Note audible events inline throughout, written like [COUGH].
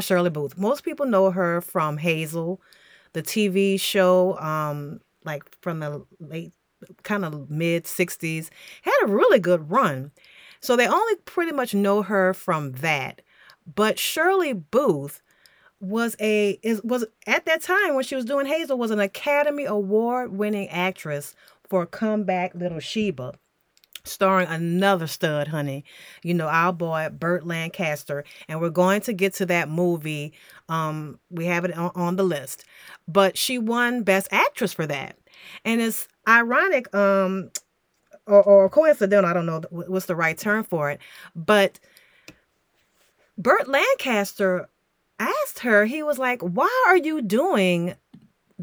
Shirley Booth. Most people know her from Hazel, the TV show, um, like from the late, kind of mid 60s. Had a really good run. So they only pretty much know her from that. But Shirley Booth was a is was at that time when she was doing Hazel was an Academy Award winning actress for Come Back Little Sheba starring another stud, honey. You know, our boy Burt Lancaster, and we're going to get to that movie. Um, we have it on, on the list, but she won Best Actress for that, and it's ironic, um, or, or coincidental. I don't know what's the right term for it, but Burt Lancaster asked her. He was like, "Why are you doing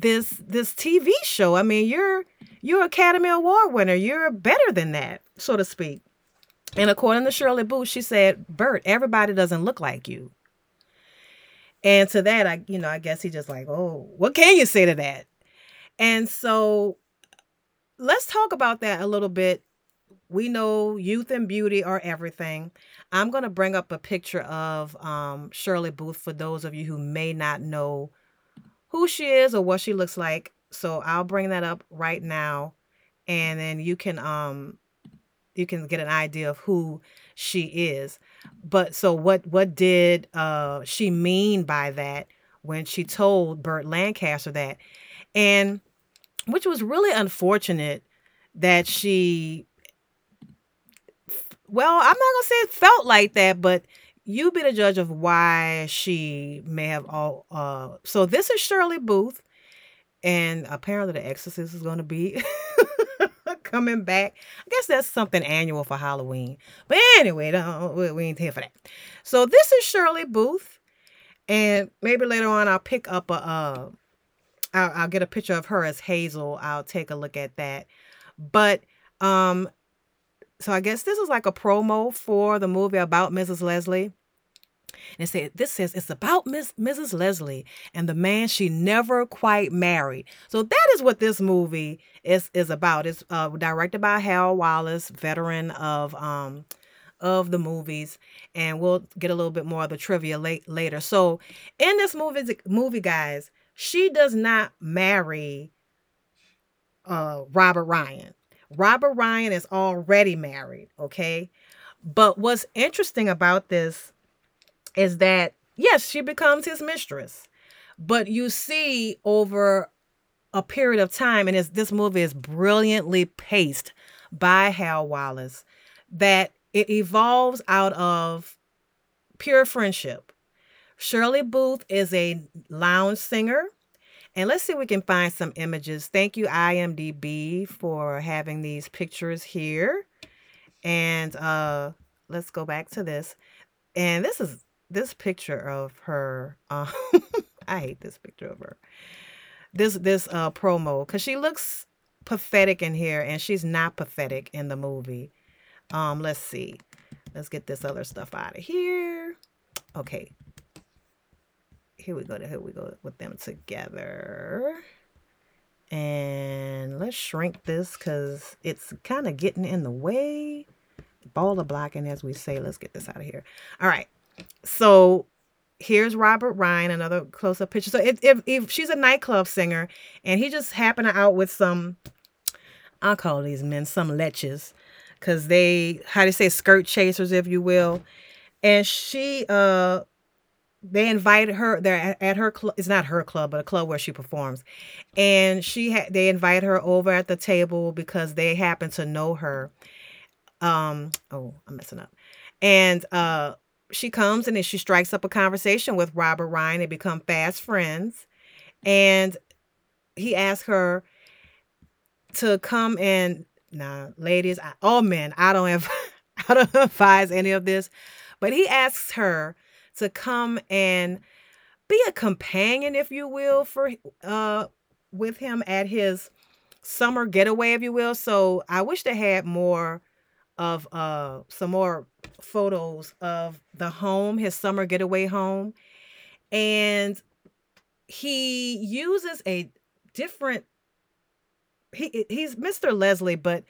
this this TV show? I mean, you're." You're Academy Award winner. You're better than that, so to speak. And according to Shirley Booth, she said, "Burt, everybody doesn't look like you. And to that, I, you know, I guess he just like, oh, what can you say to that? And so let's talk about that a little bit. We know youth and beauty are everything. I'm going to bring up a picture of um, Shirley Booth for those of you who may not know who she is or what she looks like. So I'll bring that up right now and then you can um you can get an idea of who she is. But so what what did uh she mean by that when she told Burt Lancaster that? And which was really unfortunate that she well, I'm not gonna say it felt like that, but you be the judge of why she may have all uh so this is Shirley Booth and apparently the exorcist is going to be [LAUGHS] coming back. I guess that's something annual for halloween. But anyway we ain't here for that. So this is shirley booth and maybe later on i'll pick up a uh I'll, I'll get a picture of her as hazel. I'll take a look at that. But um so i guess this is like a promo for the movie about mrs leslie and it said, this says it's about Miss Mrs. Leslie and the man she never quite married. So that is what this movie is is about. It's uh, directed by Hal Wallis, veteran of um of the movies, and we'll get a little bit more of the trivia late later. So in this movie, movie guys, she does not marry uh Robert Ryan. Robert Ryan is already married, okay? But what's interesting about this is that yes, she becomes his mistress. But you see over a period of time, and this movie is brilliantly paced by Hal Wallis, that it evolves out of pure friendship. Shirley Booth is a lounge singer. And let's see if we can find some images. Thank you, IMDb, for having these pictures here. And uh, let's go back to this. And this is this picture of her [LAUGHS] um, I hate this picture of her. This this uh promo cuz she looks pathetic in here and she's not pathetic in the movie. Um let's see. Let's get this other stuff out of here. Okay. Here we go. Here we go with them together. And let's shrink this because it's kind of getting in the way. Ball of blocking, as we say. Let's get this out of here. All right. So here's Robert Ryan, another close up picture. So if, if, if she's a nightclub singer and he just happened out with some, I'll call these men some leches, because they, how you say, skirt chasers, if you will. And she, uh, they invited her they're at her club it's not her club but a club where she performs and she had they invite her over at the table because they happen to know her um oh i'm messing up and uh she comes and then she strikes up a conversation with Robert Ryan. They become fast friends. And he asks her to come and now, ladies, I, oh men, I don't have [LAUGHS] I don't [LAUGHS] advise any of this, but he asks her to come and be a companion, if you will, for uh with him at his summer getaway, if you will. So I wish they had more of uh some more photos of the home, his summer getaway home. And he uses a different he he's Mr. Leslie, but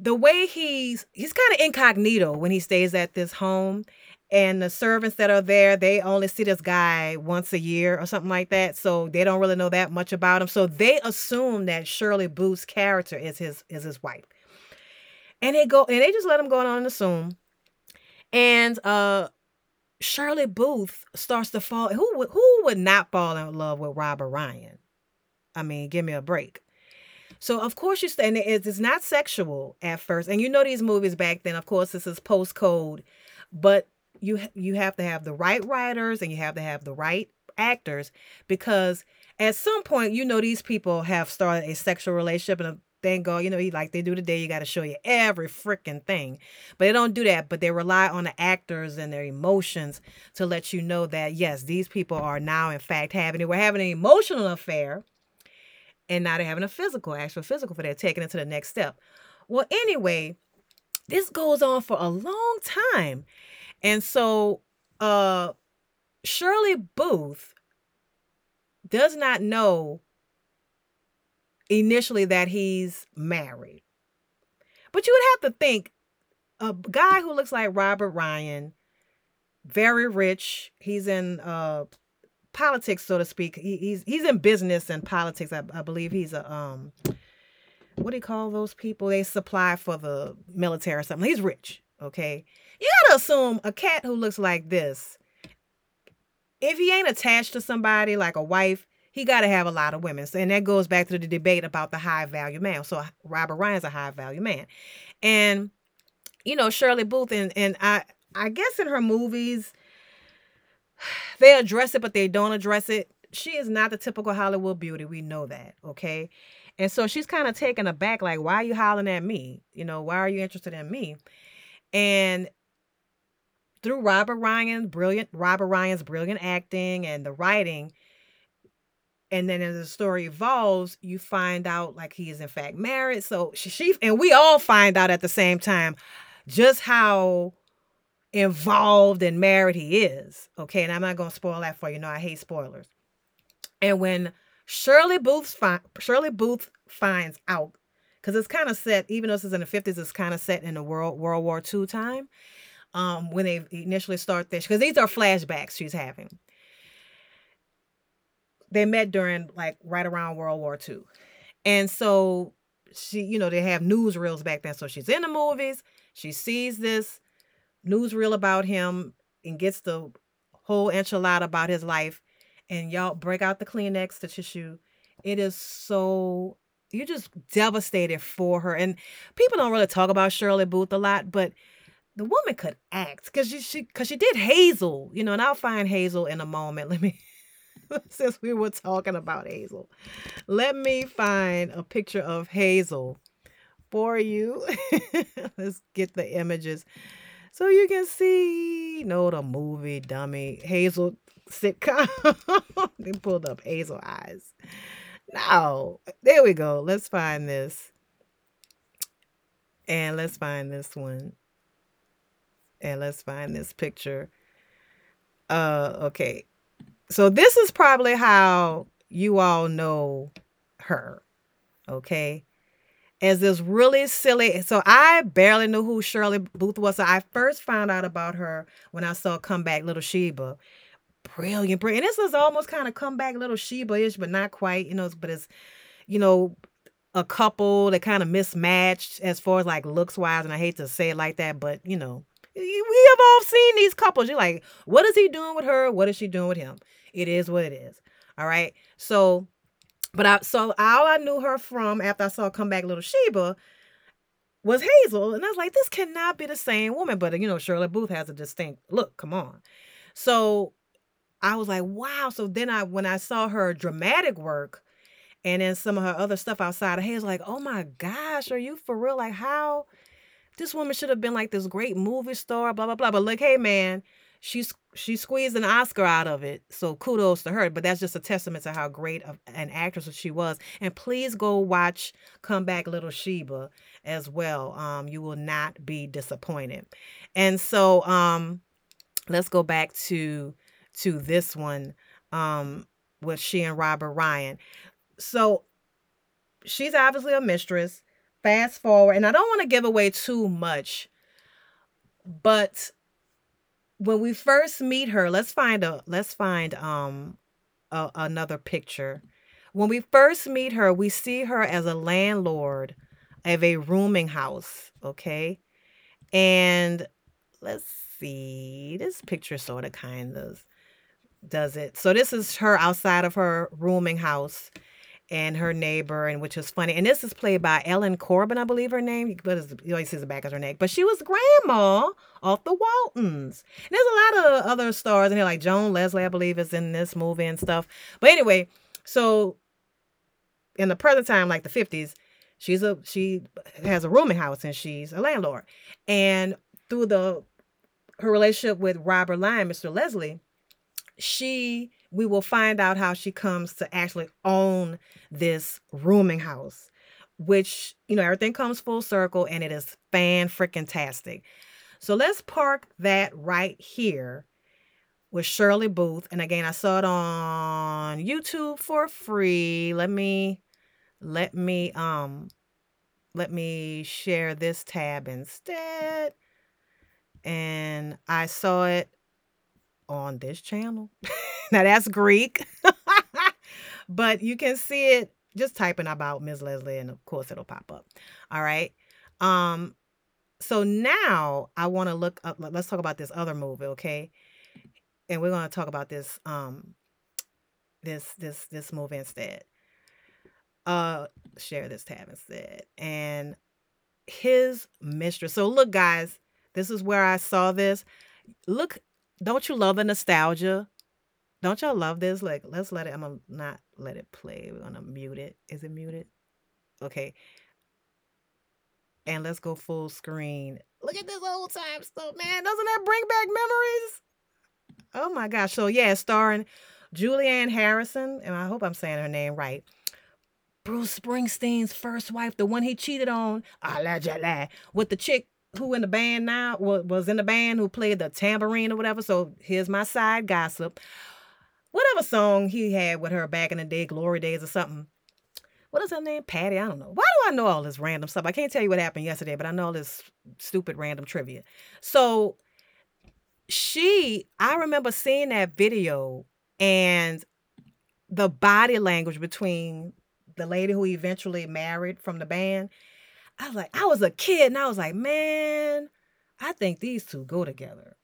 the way he's he's kind of incognito when he stays at this home and the servants that are there they only see this guy once a year or something like that so they don't really know that much about him. So they assume that shirley booth's character is his is his wife. And they go and they just let him go on and assume. And uh shirley booth starts to fall who would who would not fall in love with robert ryan? I mean give me a break so of course you stay, and it's, not sexual at first. And you know these movies back then, of course, this is post code, but you you have to have the right writers and you have to have the right actors because at some point you know these people have started a sexual relationship and uh, thank God, you know, like they do today, you got to show you every freaking thing. But they don't do that, but they rely on the actors and their emotions to let you know that, yes, these people are now, in fact, having, it. We're having an emotional affair and now they're having a physical, actual physical for they're taking it to the next step. Well, anyway, this goes on for a long time. And so uh Shirley Booth does not know initially that he's married. But you would have to think a guy who looks like Robert Ryan, very rich, he's in uh politics, so to speak. He, he's he's in business and politics. I, I believe he's a um what do you call those people? They supply for the military or something. He's rich. Okay. You gotta assume a cat who looks like this, if he ain't attached to somebody like a wife, he got to have a lot of women. So, and that goes back to the debate about the high value man. So Robert Ryan's a high value man. And, you know, Shirley Booth and, and I, I guess in her movies, [SIGHS] they address it, but they don't address it. She is not the typical Hollywood beauty. We know that. Okay. And so she's kind of taken aback, like, why are you hollering at me? You know, why are you interested in me? And through Robert Ryan's brilliant Robert Ryan's brilliant acting and the writing, and then as the story evolves, you find out like he is in fact married. So she, she and we all find out at the same time just how involved and married he is. Okay, and I'm not gonna spoil that for you. No, I hate spoilers. And when Shirley Booth fi- Shirley Booth finds out, because it's kind of set, even though this is in the 50s, it's kind of set in the World World War II time. Um, when they initially start this, because these are flashbacks she's having. They met during like right around World War II. And so she, you know, they have newsreels back then. So she's in the movies, she sees this newsreel about him and gets the whole enchilada about his life. And y'all break out the Kleenex, the tissue. It is so you're just devastated for her. And people don't really talk about Shirley Booth a lot, but the woman could act because she she because she did Hazel, you know, and I'll find Hazel in a moment. Let me [LAUGHS] since we were talking about Hazel, let me find a picture of Hazel for you. [LAUGHS] Let's get the images so you can see. No, the movie dummy Hazel sitcom. [LAUGHS] they pulled up Hazel eyes. Now, there we go. Let's find this. And let's find this one. And let's find this picture. Uh okay. So this is probably how you all know her. Okay. As this really silly. So I barely knew who Shirley Booth was. So I first found out about her when I saw Comeback Little Sheba brilliant, brilliant. And this is almost kind of comeback little Sheba-ish, but not quite, you know, but it's, you know, a couple that kind of mismatched as far as like looks wise. And I hate to say it like that, but you know, we have all seen these couples. You're like, what is he doing with her? What is she doing with him? It is what it is. All right. So, but I, so all I knew her from after I saw Come Back Little Sheba was Hazel. And I was like, this cannot be the same woman. But, uh, you know, Shirley Booth has a distinct look. Come on. So I was like, wow. So then I when I saw her dramatic work and then some of her other stuff outside of Hazel, like, oh my gosh, are you for real? Like how this woman should have been like this great movie star, blah blah blah. But look, hey man, she's she squeezed an Oscar out of it. So kudos to her. But that's just a testament to how great of an actress she was. And please go watch Come Back Little Sheba as well. Um, you will not be disappointed. And so um let's go back to to this one um, with she and Robert Ryan. So she's obviously a mistress. Fast forward, and I don't want to give away too much, but when we first meet her, let's find a let's find um a, another picture. When we first meet her, we see her as a landlord of a rooming house, okay? And let's see. This picture sort of kind of does it. So this is her outside of her rooming house and her neighbor, and which is funny. And this is played by Ellen Corby, I believe her name. But you always see the back of her neck. But she was grandma off the Waltons. And there's a lot of other stars in here, like Joan Leslie, I believe, is in this movie and stuff. But anyway, so in the present time, like the 50s, she's a she has a rooming house and she's a landlord. And through the her relationship with Robert Ryan, Mr. Leslie, she we will find out how she comes to actually own this rooming house which you know everything comes full circle and it is fan freaking tastic so let's park that right here with shirley booth. And again i saw it on youtube for free. Let me let me um let me share this tab instead. And i saw it on this channel. [LAUGHS] now that's Greek. [LAUGHS] but you can see it just typing about Ms. Leslie and of course it'll pop up. All right. Um so now I want to look up let's talk about this other movie, okay? And we're going to talk about this um this this this movie instead. Uh share this tab instead. And his mistress. So look guys, this is where I saw this. Look don't you love the nostalgia? Don't y'all love this? Like, let's let it. I'm gonna not let it play. We're gonna mute it. Is it muted? Okay. And let's go full screen. Look at this old time stuff, man. Doesn't that bring back memories? Oh my gosh. So yeah, starring Julianne Harrison, and I hope I'm saying her name right. Bruce Springsteen's first wife, the one he cheated on, allegedly, with the chick who in the band now was in the band who played the tambourine or whatever. So here's my side gossip. Whatever song he had with her back in the day, Glory Days or something. What is her name? Patty? I don't know. Why do I know all this random stuff? I can't tell you what happened yesterday, but I know all this stupid random trivia. So she, I remember seeing that video and the body language between the lady who eventually married from the band I was like, I was a kid and I was like, man, I think these two go together.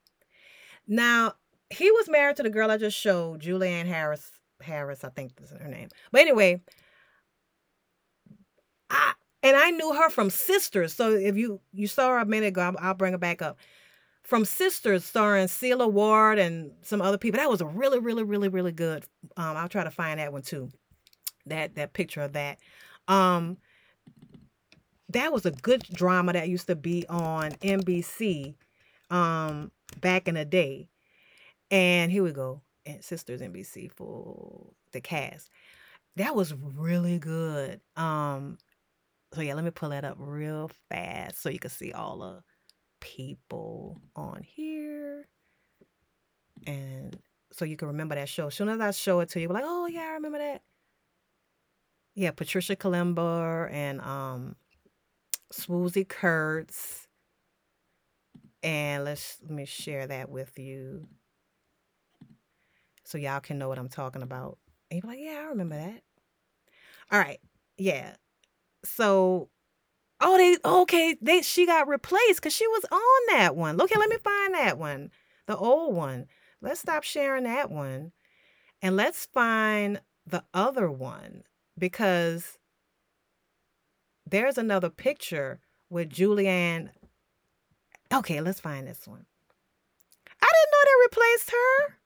Now, he was married to the girl I just showed, Julianne Harris. Harris, I think is her name. But anyway, I and I knew her from Sisters. So if you you saw her a minute ago, I'll, I'll bring her back up. From Sisters, starring Sela Ward and some other people. That was a really, really, really, really good. Um, I'll try to find that one too. That that picture of that. Um, that was a good drama that used to be on NBC um back in the day. And here we go. And Sisters NBC for the cast. That was really good. Um so yeah, let me pull that up real fast so you can see all the people on here. And so you can remember that show. As soon as I show it to you, like, oh yeah, I remember that. Yeah, Patricia Kalember and um Swoosie Kurtz. And let's let me share that with you. So y'all can know what I'm talking about. And you're like, yeah, I remember that. All right. Yeah. So oh they okay, they she got replaced because she was on that one. Look here, let me find that one. The old one. Let's stop sharing that one. And let's find the other one because there's another picture with Julianne. Okay, let's find this one. I didn't know they replaced her.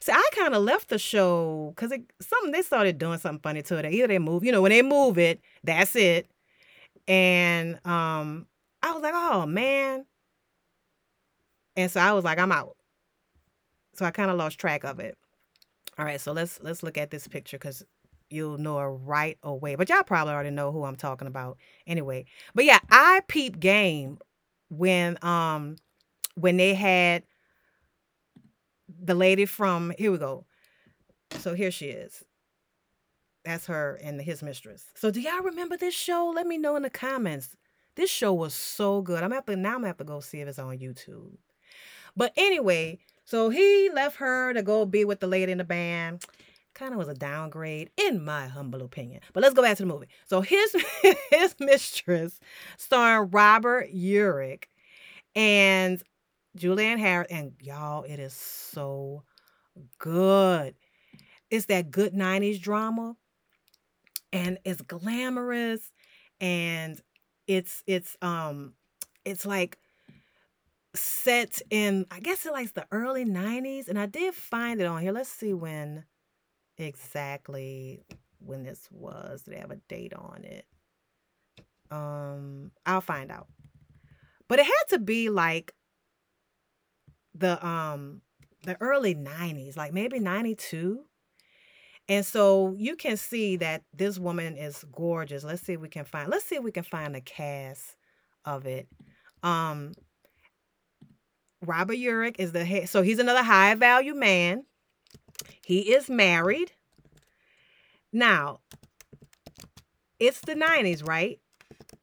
See, I kind of left the show because something they started doing something funny to it. Either they move, you know, when they move it, that's it. And um, I was like, oh man. And so I was like, I'm out. So I kind of lost track of it. All right, so let's let's look at this picture because you'll know her right away. But y'all probably already know who I'm talking about anyway. But yeah, I peep game when um when they had the lady from here we go. So here she is. That's her and his mistress. So do y'all remember this show? Let me know in the comments. This show was so good. I'm have to now I'm gonna have to go see if it's on YouTube. But anyway, so he left her to go be with the lady in the band. Kind of was a downgrade, in my humble opinion. But let's go back to the movie. So his [LAUGHS] his mistress, starring Robert Urich and Julianne Harris, and y'all, it is so good. It's that good 90s drama. And it's glamorous and it's it's um it's like set in I guess it like the early 90s and I did find it on here. Let's see when exactly when this was. Did they have a date on it? Um I'll find out. But it had to be like the um the early 90s, like maybe 92. And so you can see that this woman is gorgeous. Let's see if we can find let's see if we can find a cast of it. Um Robert Urich is the head, so he's another high value man. He is married. Now, it's the 90s, right?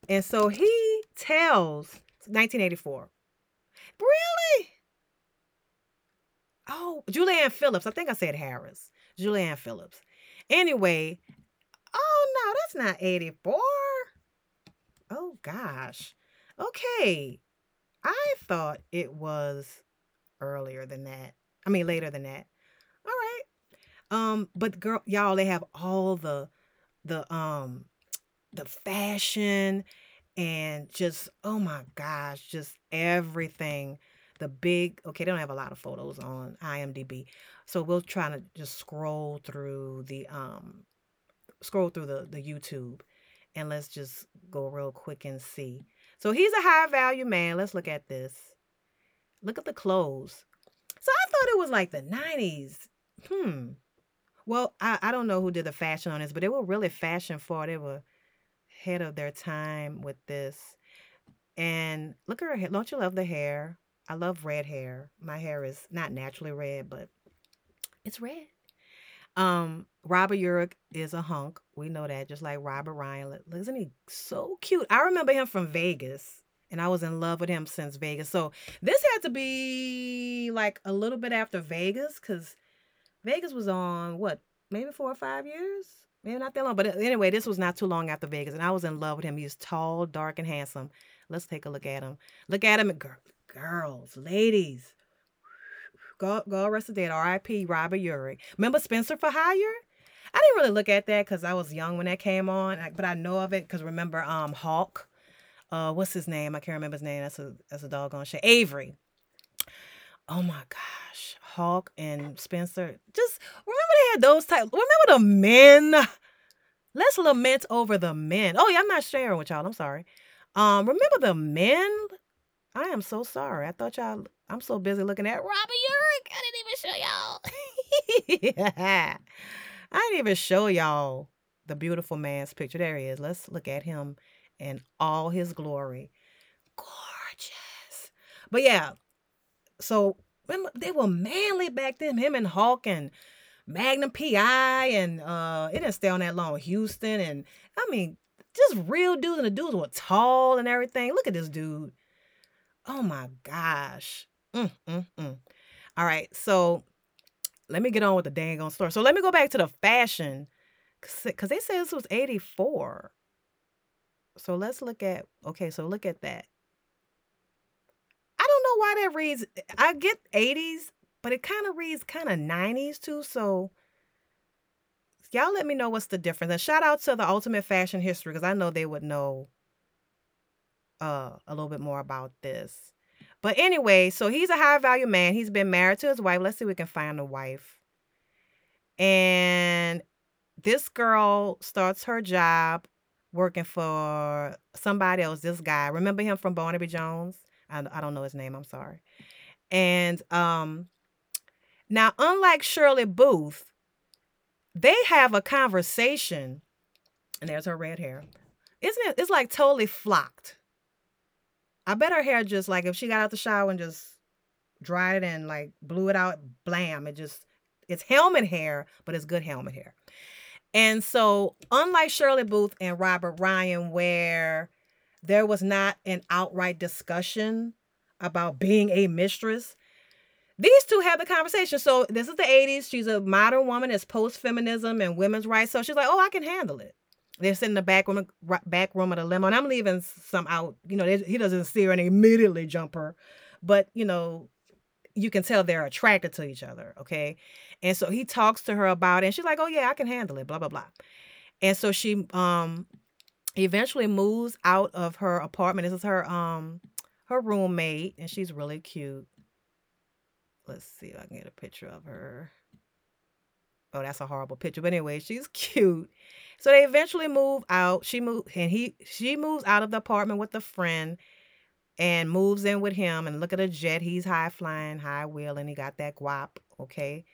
And so he tells 1984. Really? Oh, Julianne Phillips. I think I said Harris. Julianne Phillips. Anyway, oh no, that's not 84. Oh gosh. Okay. I thought it was earlier than that. I mean later than that. Um, but girl, y'all, they have all the the um the fashion and just oh my gosh, just everything. The big okay, they don't have a lot of photos on IMDb. So we'll try to just scroll through the um scroll through the the YouTube and let's just go real quick and see. So he's a high value man. Let's look at this. Look at the clothes. So I thought it was like the 90s. Hmm. Well, I, I don't know who did the fashion on this, but they were really fashion forward. They were ahead of their time with this. And look at her hair. Don't you love the hair? I love red hair. My hair is not naturally red, but it's red. Um, Robert Urich is a hunk. We know that, just like Robert Ryan. Isn't he so cute? I remember him from Vegas, and I was in love with him since Vegas. So this had to be like a little bit after Vegas, because Vegas was on what, maybe four or five years? Maybe not that long. But uh, anyway, this was not too long after Vegas, and I was in love with him. He's tall, dark, and handsome. Let's take a look at him. Look at him, girls, ladies. God, God rest the dead. R.I.P. Robert Urich. Remember Spencer for Hire? I didn't really look at that because I was young when that came on, but I know of it because remember um Hawk. Uh, what's his name? I can't remember his name. That's a that's a doggone shit. Avery. Oh my gosh, Hawk and Spencer. Just remember they had those type. Remember the men. Let's lament over the men. Oh yeah, I'm not sharing with y'all. I'm sorry. Um, remember the men? I am so sorry. I thought y'all. I'm so busy looking at Robert Urich. I didn't even show y'all. yeah. [LAUGHS] I didn't even show y'all the beautiful man's picture. There he is. Let's look at him in all his glory. Gorgeous. But yeah, so they were manly back then. Him and Hawk and Magnum PI and uh it didn't stay on that long. Houston and I mean just real dudes and the dudes were tall and everything. Look at this dude. Oh my gosh. Mm, mm, mm. All right, so let me get on with the dang on story. So let me go back to the fashion because they said this was 84. So let's look at, okay, so look at that. Know why that reads, I get 80s, but it kind of reads kind of 90s too. So y'all let me know what's the difference. And shout out to the Ultimate Fashion History because I know they would know uh, a little bit more about this. But anyway, so he's a high value man. He's been married to his wife. Let's see if we can find a wife. And this girl starts her job working for somebody else. This guy, remember him from Barnaby Jones? I, I don't know his name. I'm sorry. And um, now, unlike Shirley Booth, they have a conversation, and there's her red hair. Isn't it? It's like totally flocked. I bet her hair just like if she got out the shower and just dried it and like blew it out, blam, it just it's helmet hair, but it's good helmet hair. And so, unlike Shirley Booth and Robert Ryan, where there was not an outright discussion about being a mistress, these two have the conversation. So this is the 80s. She's a modern woman. It's post feminism and women's rights. So she's like, oh, I can handle it. They're sitting in the back room, back room of the limo, and I'm leaving some out. You know, he doesn't see her and immediately jump her, but you know, you can tell they're attracted to each other. Okay, and so he talks to her about it, and she's like, "Oh yeah, I can handle it." Blah blah blah, and so she um eventually moves out of her apartment. This is her um her roommate, and she's really cute. Let's see if I can get a picture of her. Oh, that's a horrible picture. But anyway, she's [LAUGHS] cute. So they eventually move out. She moved and he she moves out of the apartment with a friend and moves in with him and look at a jet. He's high flying, high wheeling. He got that guap. Okay.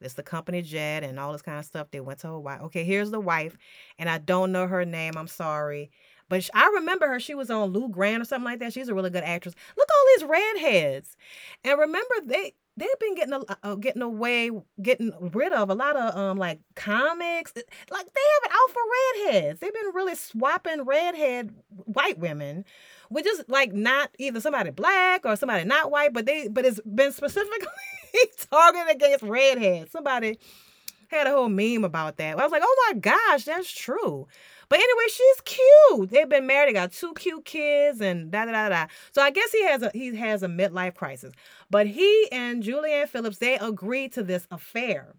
It's the company jet and all this kind of stuff. They went to Hawaii. Okay, here's the wife, and I don't know her name. I'm sorry. But I remember her. She was on Lou Grant or something like that. She's a really good actress. Look all these redheads. And remember, they they've been getting a, uh, getting away, getting rid of a lot of um like comics. Like they have it out for redheads. They've been really swapping redhead white women, which is like not either somebody black or somebody not white, but they but it's been specifically [LAUGHS] targeted against redheads. Somebody had a whole meme about that. I was like, oh my gosh, that's true. But anyway, she's cute. They've been married. They got two cute kids and da da da da. So I guess he has a he has a midlife crisis. But he and Julianne Phillips they agreed to this affair,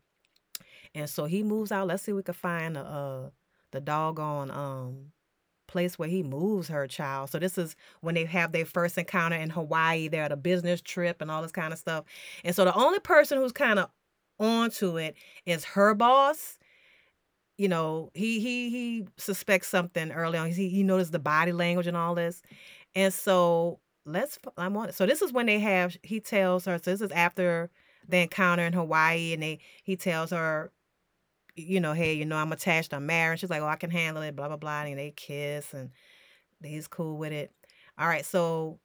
and so he moves out. Let's see if we can find the uh the doggone um place where he moves her child. So this is when they have their first encounter in Hawaii. They're at a business trip and all this kind of stuff. And so the only person who's kind of onto it is her boss you know, he he he suspects something early on. He he noticed the body language and all this, and so let's. I want so this is when they have. He tells her. So this is after the encounter in Hawaii, and they he tells her, you know, hey, you know, I'm attached. I'm married. She's like, oh, I can handle it. Blah blah blah. And they kiss, and he's cool with it. All right, so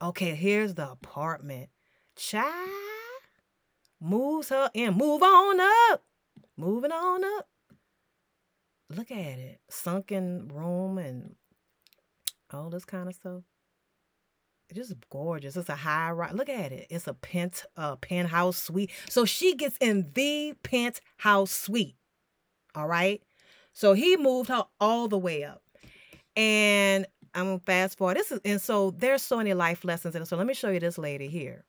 okay, here's the apartment. Child moves her in. Move on up. Moving on up look at it sunken room and all this kind of stuff. It's just gorgeous. It's a high rise look at it. It's a pent uh, penthouse suite. So she gets in the penthouse suite all right? So he moved her all the way up. And i'm gonna fast forward. This is and so there's so many life lessons in it. So let me show you this lady here.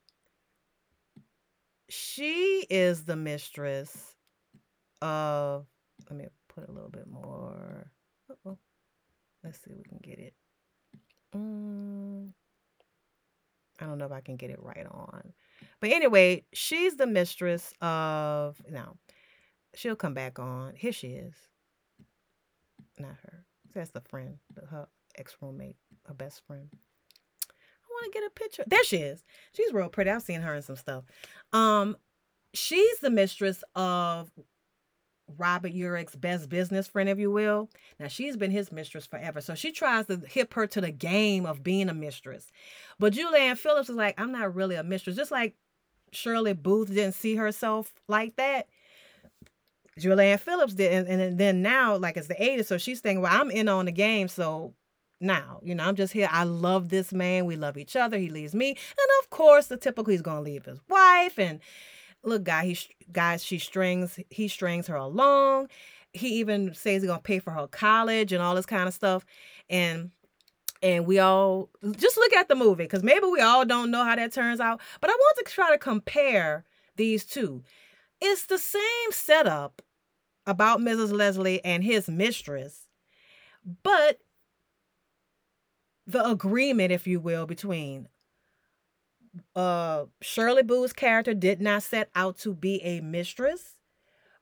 She is the mistress of let me put a little bit more. Uh-oh. Let's see if we can get it. Um, I don't know if I can get it right on. But anyway, she's the mistress of now. She'll come back on. Here she is. Not her. That's the friend, her ex roommate, her best friend. I want to get a picture. There she is. She's real pretty. I've seen her in some stuff. Um, she's the mistress of Robert Urich's best business friend, if you will. Now, she's been his mistress forever. So she tries to hip her to the game of being a mistress. But Julianne Phillips is like, I'm not really a mistress. Just like Shirley Booth didn't see herself like that. Julianne Phillips did. And, and then now, like it's the 80s. So she's thinking, well, I'm in on the game. So now, you know, I'm just here. I love this man. We love each other. He leaves me. And of course, the typical, he's going to leave his wife. And look, guy, he guys, she strings, he strings her along. He even says he's gonna pay for her college and all this kind of stuff. And and we all just look at the movie because maybe we all don't know how that turns out. But I want to try to compare these two. It's the same setup about Mrs. Leslie and his mistress, but the agreement, if you will, between uh Shirley Booth's character did not set out to be a mistress.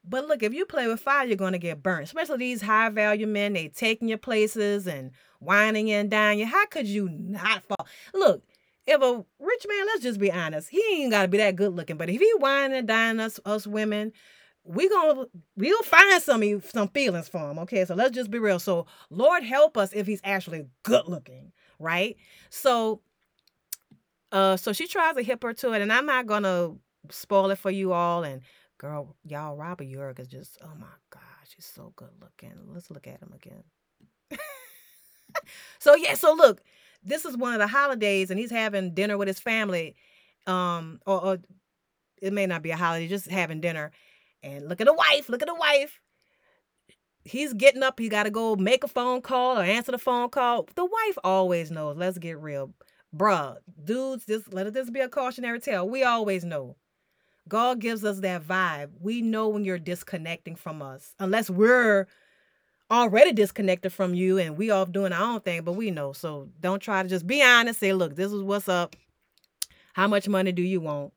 But look, if you play with fire, you're to get burnt. Especially these high value men, they taking your places and whining and dying you. How could you not fall? Look, if a rich man, let's just be honest, he ain't got to be that good looking. But if he whining and dying us, us women, we gonna we'll find some some feelings for him. Okay, so let's just be real. So Lord help us if he's actually good looking, right? So uh, so she tries to hip her to it, and I'm not gonna spoil it for you all. And girl, y'all, Robert Urich is just oh my gosh, he's so good looking. Let's look at him again. [LAUGHS] so yeah, so look, this is one of the holidays, and he's having dinner with his family. um, or, or it may not be a holiday, just having dinner, and look at the wife, look at the wife. He's getting up, he got to go make a phone call or answer the phone call. The wife always knows. Let's get real, bruh, dudes. This let this be a cautionary tale. We always know. God gives us that vibe. We know when you're disconnecting from us, unless we're already disconnected from you and we off doing our own thing, but we know. So don't try to just be honest. Say, look, this is what's up. How much money do you want?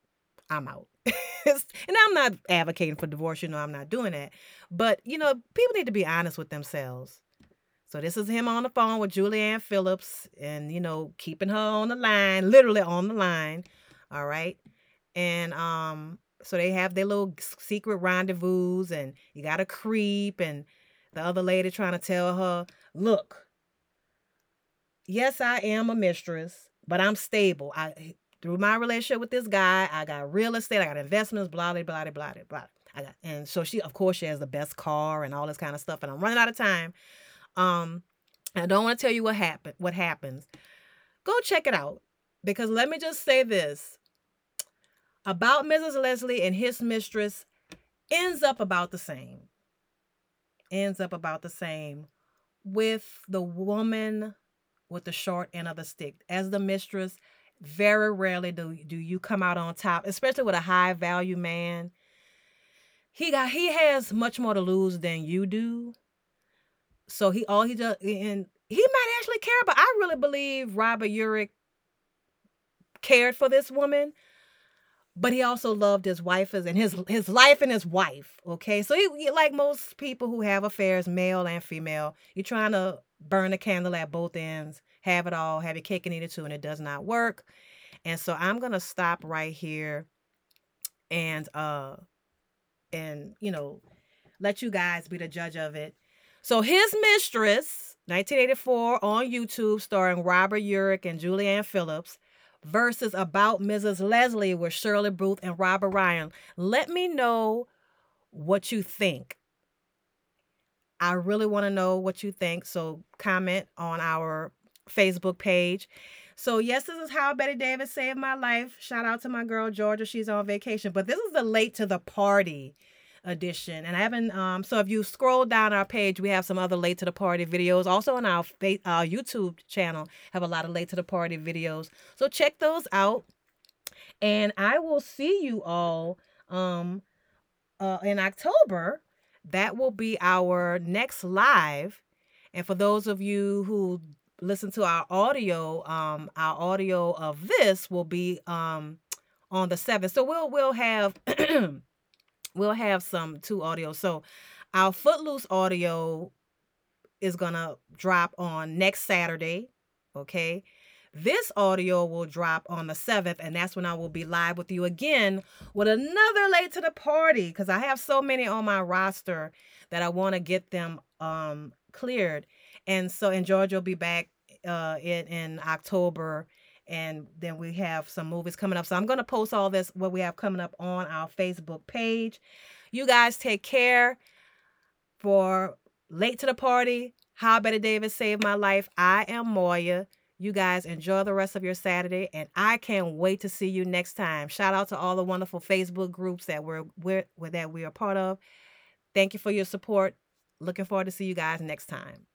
I'm out. [LAUGHS] and I'm not advocating for divorce, you know, I'm not doing that. But, you know, people need to be honest with themselves. So this is him on the phone with Julianne Phillips and, you know, keeping her on the line, literally on the line. All right. And um, so they have their little secret rendezvous and you gotta creep and the other lady trying to tell her, look, yes, I am a mistress, but I'm stable. I through my relationship with this guy, I got real estate, I got investments, blah blah blah blah blah. I got, and so she, of course, she has the best car and all this kind of stuff. And I'm running out of time. Um, I don't want to tell you what happened. What happens? Go check it out because let me just say this about Mrs. Leslie and his mistress ends up about the same. Ends up about the same with the woman with the short end of the stick. As the mistress, very rarely do, do you come out on top, especially with a high value man. He got he has much more to lose than you do. So he all he does and he might actually care, but I really believe Robert Urich cared for this woman but he also loved his wife and his his life and his wife. Okay, so he like most people who have affairs, male and female, you're trying to burn a candle at both ends, have it all, have your cake and eat it too, and it does not work. And so I'm gonna stop right here, and uh, and you know, let you guys be the judge of it. So his mistress, 1984 on YouTube, starring Robert Urich and Julianne Phillips versus About Mrs. Leslie with Shirley Booth and Robert Ryan. Let me know what you think. I really want to know what you think. So comment on our Facebook page. So yes, this is how Bette Davis saved my life. Shout out to my girl Georgia. She's on vacation. But this is the late to the party edition. And I haven't um so if you scroll down our page, we have some other late to the party videos. Also on our our YouTube channel have a lot of late to the party videos. So check those out. And I will see you all um uh in October. That will be our next live. And for those of you who listen to our audio, um our audio of this will be um on the 7th. So we'll we'll have [CLEARS THROAT] we'll have some two audio. So our Footloose audio is gonna drop on next Saturday. Okay. This audio will drop on the 7th, and that's when I will be live with you again with another late to the party because I have so many on my roster that I want to get them um cleared. And so, and George will be back uh in, in October and then we have some movies coming up. So I'm going to post all this what we have coming up on our Facebook page. You guys take care for late to the party. How Bette Davis saved my life. I am Moya. You guys enjoy the rest of your Saturday, and I can't wait to see you next time. Shout out to all the wonderful Facebook groups that we're, we're that we are part of. Thank you for your support. Looking forward to see you guys next time.